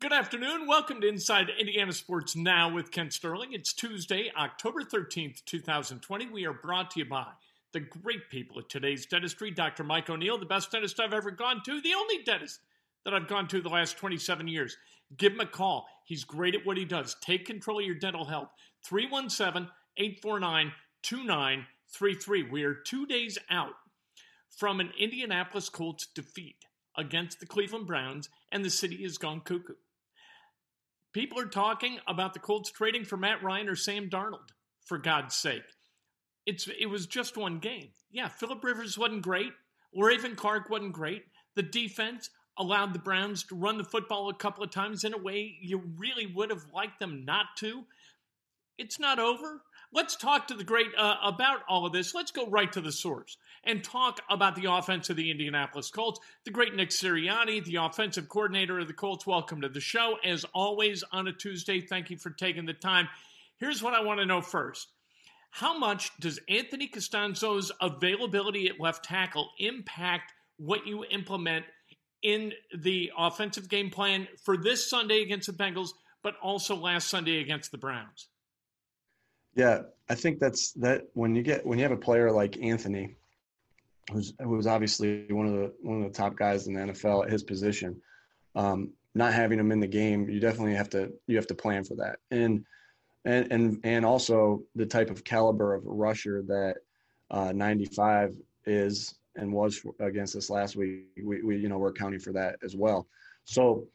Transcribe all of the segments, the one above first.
Good afternoon. Welcome to Inside Indiana Sports Now with Kent Sterling. It's Tuesday, October 13th, 2020. We are brought to you by the great people at today's dentistry, Dr. Mike O'Neill, the best dentist I've ever gone to, the only dentist that I've gone to the last 27 years. Give him a call. He's great at what he does. Take control of your dental health. 317 849 2933. We are two days out from an Indianapolis Colts defeat against the Cleveland Browns, and the city has gone cuckoo. People are talking about the Colts trading for Matt Ryan or Sam Darnold, for God's sake. It's it was just one game. Yeah, Philip Rivers wasn't great. Raven Clark wasn't great. The defense allowed the Browns to run the football a couple of times in a way you really would have liked them not to. It's not over. Let's talk to the great uh, about all of this. Let's go right to the source and talk about the offense of the Indianapolis Colts. The great Nick Sirianni, the offensive coordinator of the Colts. Welcome to the show. As always on a Tuesday, thank you for taking the time. Here's what I want to know first. How much does Anthony Castonzo's availability at left tackle impact what you implement in the offensive game plan for this Sunday against the Bengals, but also last Sunday against the Browns? Yeah, I think that's that when you get when you have a player like Anthony, who's who's obviously one of the one of the top guys in the NFL at his position, um, not having him in the game, you definitely have to you have to plan for that. And and and and also the type of caliber of rusher that uh, 95 is and was against us last week. We, we you know we're accounting for that as well. So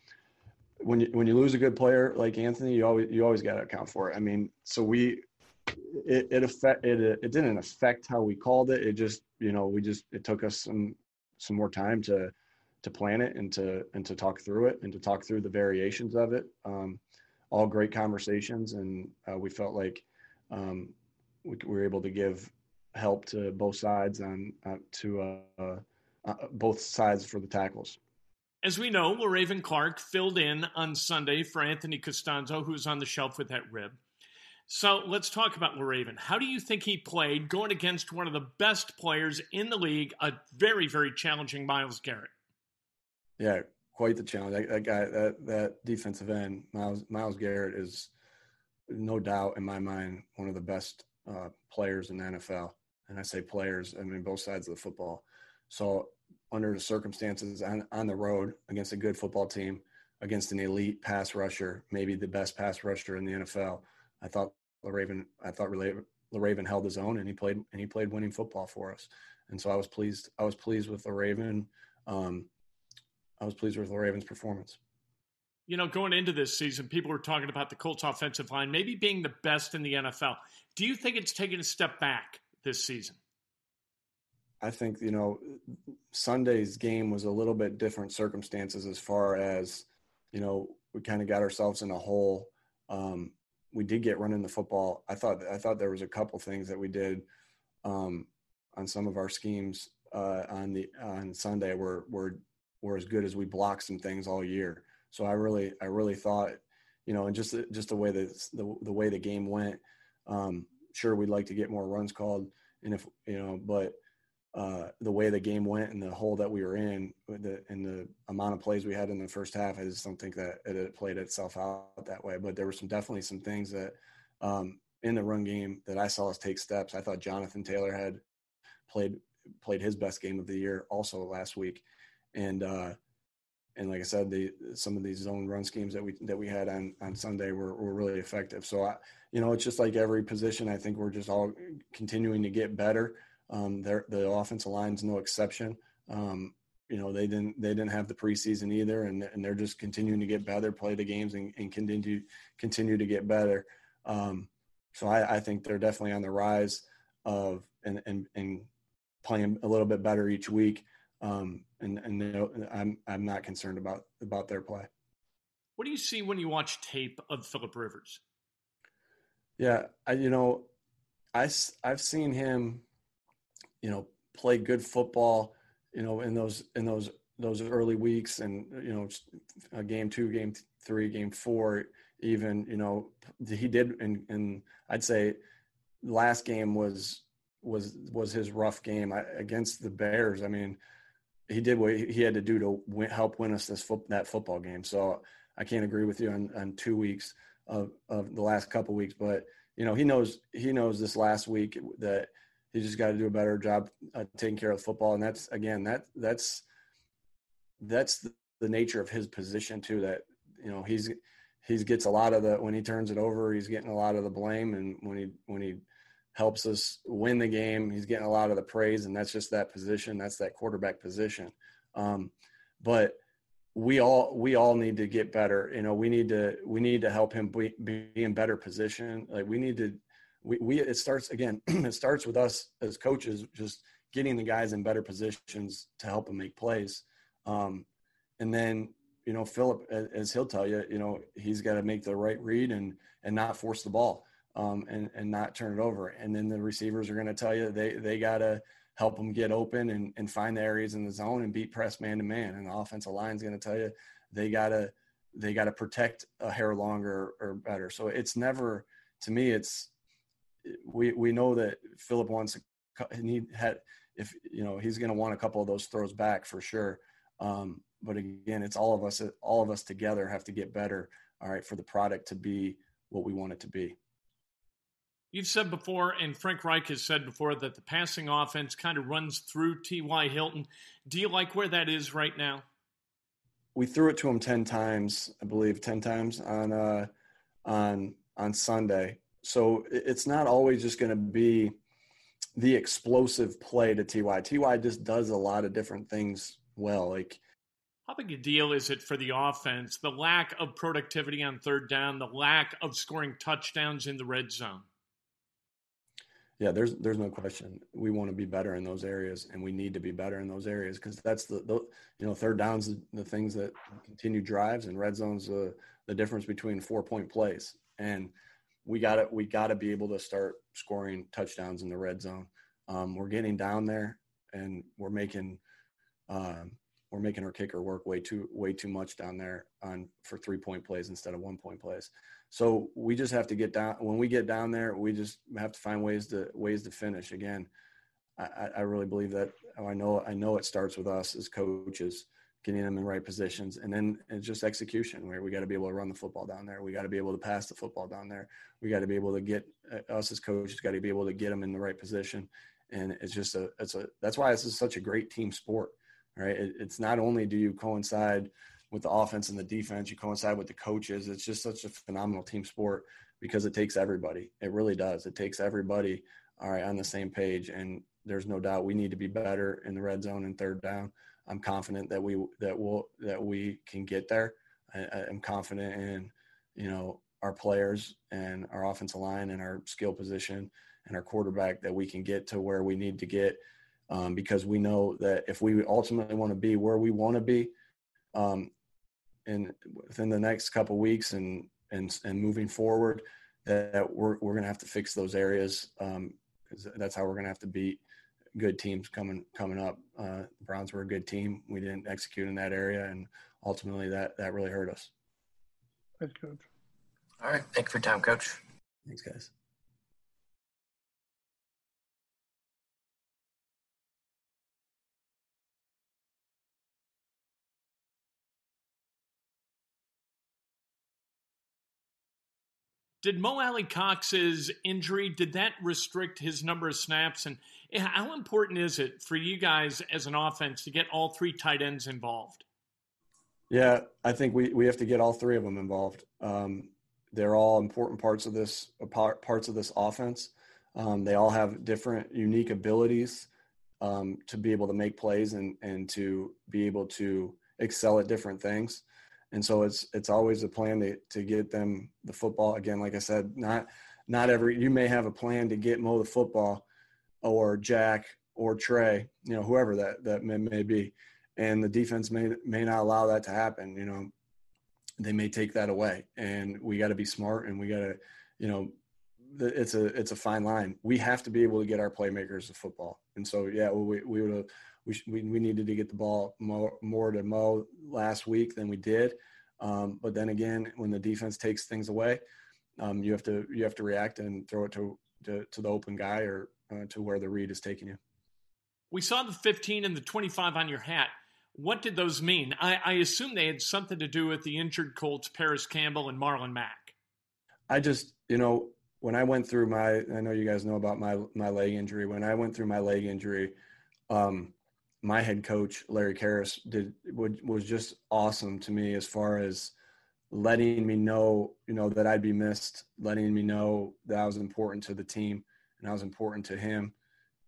when you when you lose a good player like Anthony, you always you always got to account for it. I mean, so we it it affect it it didn't affect how we called it. It just you know we just it took us some some more time to to plan it and to and to talk through it and to talk through the variations of it. Um, all great conversations, and uh, we felt like um, we, we, were able to give help to both sides on uh, to uh, uh both sides for the tackles. As we know, Raven Clark filled in on Sunday for Anthony Castonzo, who's on the shelf with that rib. So let's talk about Le'Raven. How do you think he played going against one of the best players in the league, a very, very challenging Myles Garrett? Yeah, quite the challenge. That, that guy, that that defensive end, Miles, Myles Garrett is no doubt in my mind one of the best uh, players in the NFL. And I say players, I mean both sides of the football. So under the circumstances on, on the road against a good football team, against an elite pass rusher, maybe the best pass rusher in the NFL – I thought Le'Raven, I thought Le'Raven held his own and he played and he played winning football for us. And so I was pleased. I was pleased with Le'Raven. Um, I was pleased with Le'Raven's performance. You know, going into this season, people were talking about the Colts offensive line maybe being the best in the NFL. Do you think it's taken a step back this season? I think, you know, Sunday's game was a little bit different circumstances as far as, you know, we kind of got ourselves in a hole um, we did get running the football. I thought I thought there was a couple things that we did um, on some of our schemes uh, on the on Sunday were were were as good as we blocked some things all year. So I really, I really thought, you know, and just just the way the the, the way the game went. Um, sure, we'd like to get more runs called, and if you know, but uh, the way the game went and the hole that we were in, the, and the amount of plays we had in the first half, I just don't think that it played itself out that way. But there were some definitely some things that um, in the run game that I saw us take steps. I thought Jonathan Taylor had played played his best game of the year also last week, and uh, and like I said, the some of these zone run schemes that we that we had on on Sunday were, were really effective. So I, you know, it's just like every position. I think we're just all continuing to get better. Um, the offensive line's no exception. Um, you know, they didn't they didn't have the preseason either, and and they're just continuing to get better, play the games, and, and continue continue to get better. Um, so I, I, think they're definitely on the rise of and and and playing a little bit better each week. Um, and and I'm I'm not concerned about about their play. What do you see when you watch tape of Philip Rivers? Yeah, I you know, I I've seen him you know, play good football, you know, in those in those those early weeks, and you know, game two, game three, game four, even you know, he did, and and I'd say last game was was was his rough game against the Bears. I mean, he did what he had to do to win, help win us this foot, that football game. So I can't agree with you on, on two weeks of, of the last couple weeks, but you know he knows he knows this last week that he just got to do a better job uh, taking care of football. And that's again that that's that's the, the nature of his position too. That you know he's he gets a lot of the when he turns it over, he's getting a lot of the blame, and when he when he helps us win the game, he's getting a lot of the praise, and that's just that position. That's that quarterback position. Um, but we all we all need to get better. You know, we need to we need to help him be, be in better position. Like we need to we, we it starts again it starts with us as coaches just getting the guys in better positions to help them make plays. Um, and then you know philip as he'll tell you you know he's got to make the right read and and not force the ball um, and and not turn it over. And then the receivers are going to tell you they they got to help them get open and, and find the areas in the zone and beat press man to man. And the offensive line is going to tell you they got to they got to protect a hair longer or better. So it's never to me it's we we know that Philip wants to he had if you know he's going to want a couple of those throws back for sure. Um, but again, it's all of us all of us together have to get better. All right, for the product to be what we want it to be. You've said before, and Frank Reich has said before, that the passing offense kind of runs through T.Y. Hilton. Do you like where that is right now? We threw it to him ten times, I believe, ten times on uh, on on Sunday. So it's not always just going to be the explosive play to Ty. Ty just does a lot of different things well. Like, how big a deal is it for the offense? The lack of productivity on third down, the lack of scoring touchdowns in the red zone. Yeah, there's there's no question. We want to be better in those areas, and we need to be better in those areas because that's the, the, you know third downs the, the things that continue drives and red zones the the difference between four point plays and we got to we got to be able to start scoring touchdowns in the red zone. Um, we're getting down there, and we're making um, we're making our kicker work way too way too much down there on for three point plays instead of one point plays. So we just have to get down. When we get down there, we just have to find ways to ways to finish. Again, I, I really believe that. I know I know it starts with us as coaches getting them in the right positions, and then it's just execution. Where we got to be able to run the football down there, we got to be able to pass the football down there, we got to be able to get uh, us as coaches got to be able to get them in the right position, and it's just a it's a that's why this is such a great team sport, right? It, it's not only do you coincide with the offense and the defense, you coincide with the coaches. It's just such a phenomenal team sport because it takes everybody. It really does. It takes everybody all right on the same page, and there's no doubt we need to be better in the red zone and third down. I'm confident that we that will that we can get there. I, am confident in you know our players and our offensive line and our skill position and our quarterback that we can get to where we need to get um, because we know that if we ultimately want to be where we want to be um, in within the next couple weeks and and and moving forward that we're we're going to have to fix those areas um, that's how we're going to have to beat good teams coming coming up. Uh, the Browns were a good team. We didn't execute in that area, and ultimately that that really hurt us. Thanks, coach. All right. Thank you for your time, coach. Thanks, guys. Did Mo Alie-Cox's injury did that restrict his number of snaps? And how important is it for you guys as an offense to get all three tight ends involved? Yeah, I think we, we have to get all three of them involved. Um, they're all important parts of this parts of this offense. Um, they all have different unique abilities um, to be able to make plays and and to be able to excel at different things and so it's it's always a plan to to get them the football. Again like i said not not every you may have a plan to get mo the football or jack or trey you know whoever that that may, may be. And the defense may may not allow that to happen you know. They may take that away. And we got to be smart and we got to you know it's a it's a fine line. We have to be able to get our playmakers the football. And so yeah we we would have we, we, we needed to get the ball more, more to Mo last week than we did. Um, but then again, when the defense takes things away, um, you have to you have to react and throw it to to, to the open guy or uh, to where the read is taking you. We saw the 15 and the 25 on your hat. What did those mean? I, I assume they had something to do with the injured Colts, Parris Campbell and Marlon Mack. I just, you know, when I went through my, I know you guys know about my my leg injury. When I went through my leg injury, um, my head coach Larry Kehres did was just awesome to me as far as letting me know, you know, that I'd be missed, letting me know that I was important to the team and I was important to him,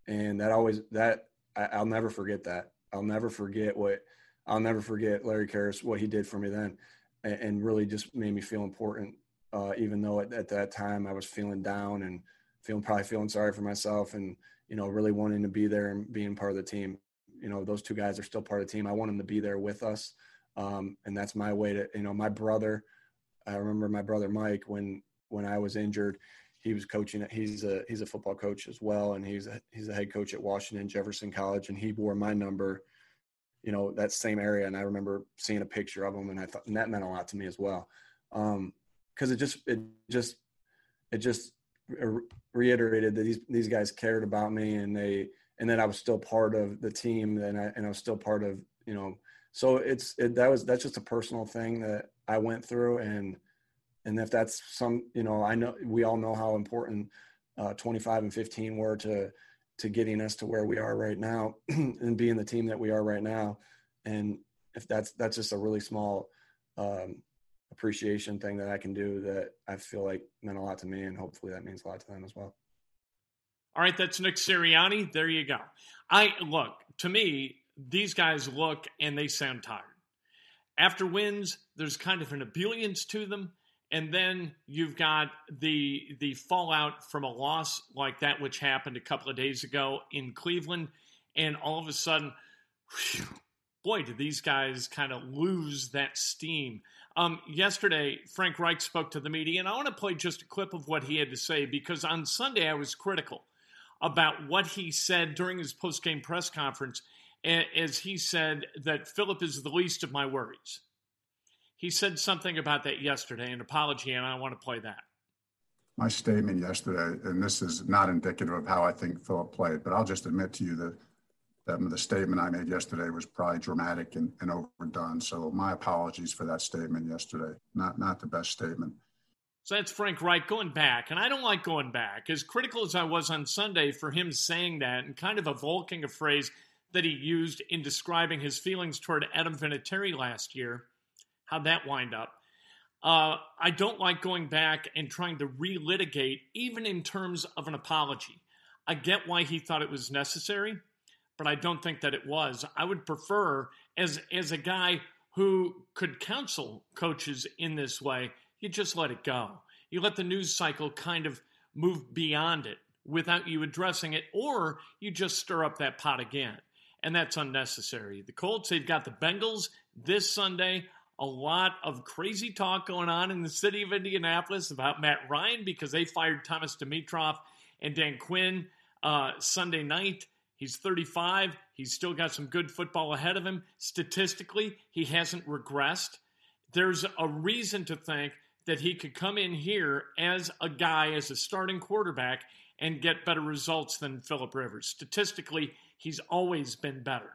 and that always that I, will never forget that. I'll never forget what I'll never forget Larry Kehres what he did for me then, and, and really just made me feel important. Uh, even though at, at that time I was feeling down and feeling probably feeling sorry for myself and you know really wanting to be there and being part of the team you know those two guys are still part of the team. I want them to be there with us, um, and that's my way to you know my brother. I remember my brother Mike when when I was injured, he was coaching. He's a he's a football coach as well, and he's a, he's a head coach at Washington Jefferson College, and he wore my number. You know that same area, and I remember seeing a picture of him, and I thought and that meant a lot to me as well, because um, it just it just it just reiterated that these these guys cared about me and they and then I was still part of the team and I, and I was still part of, you know, so it's, it, that was, that's just a personal thing that I went through. And, and if that's some, you know, I know we all know how important uh, 25 and 15 were to, to getting us to where we are right now and being the team that we are right now. And if that's, that's just a really small um, appreciation thing that I can do that I feel like meant a lot to me. And hopefully that means a lot to them as well. All right, that's Nick Sirianni. There you go. I look to me, these guys look and they sound tired. After wins, there's kind of an ebullience to them, and then you've got the the fallout from a loss like that, which happened a couple of days ago in Cleveland, and all of a sudden, whew, boy, did these guys kind of lose that steam. Um, yesterday, Frank Reich spoke to the media, and I want to play just a clip of what he had to say because on Sunday I was critical about what he said during his post-game press conference as he said that Philip is the least of my worries. He said something about that yesterday, an apology, and I want to play that. My statement yesterday, and this is not indicative of how I think Philip played, but I'll just admit to you that, that the statement I made yesterday was probably dramatic and, and overdone. So my apologies for that statement yesterday. Not not the best statement. So that's Frank Reich going back. And I don't like going back. As critical as I was on Sunday for him saying that and kind of evoking a phrase that he used in describing his feelings toward Adam Vinatieri last year, how'd that wind up? Uh, I don't like going back and trying to relitigate, even in terms of an apology. I get why he thought it was necessary, but I don't think that it was. I would prefer, as as a guy who could counsel coaches in this way, you just let it go. You let the news cycle kind of move beyond it without you addressing it, or you just stir up that pot again. And that's unnecessary. The Colts, they've got the Bengals this Sunday. A lot of crazy talk going on in the city of Indianapolis about Matt Ryan because they fired Thomas Dimitroff and Dan Quinn uh, Sunday night. He's 35. He's still got some good football ahead of him. Statistically, he hasn't regressed. There's a reason to think that he could come in here as a guy, as a starting quarterback, and get better results than Philip Rivers. Statistically, he's always been better.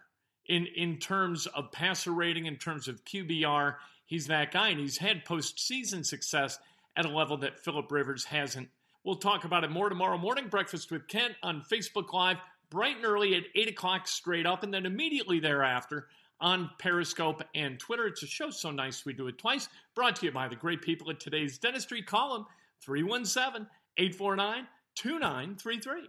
In, in terms of passer rating, in terms of QBR, he's that guy, and he's had postseason success at a level that Philip Rivers hasn't. We'll talk about it more tomorrow morning. Breakfast with Kent on Facebook Live, bright and early at 8 o'clock straight up, and then immediately thereafter on Periscope and Twitter. It's a show so nice we do it twice. Brought to you by the great people at today's dentistry. Call them 317 849 2933.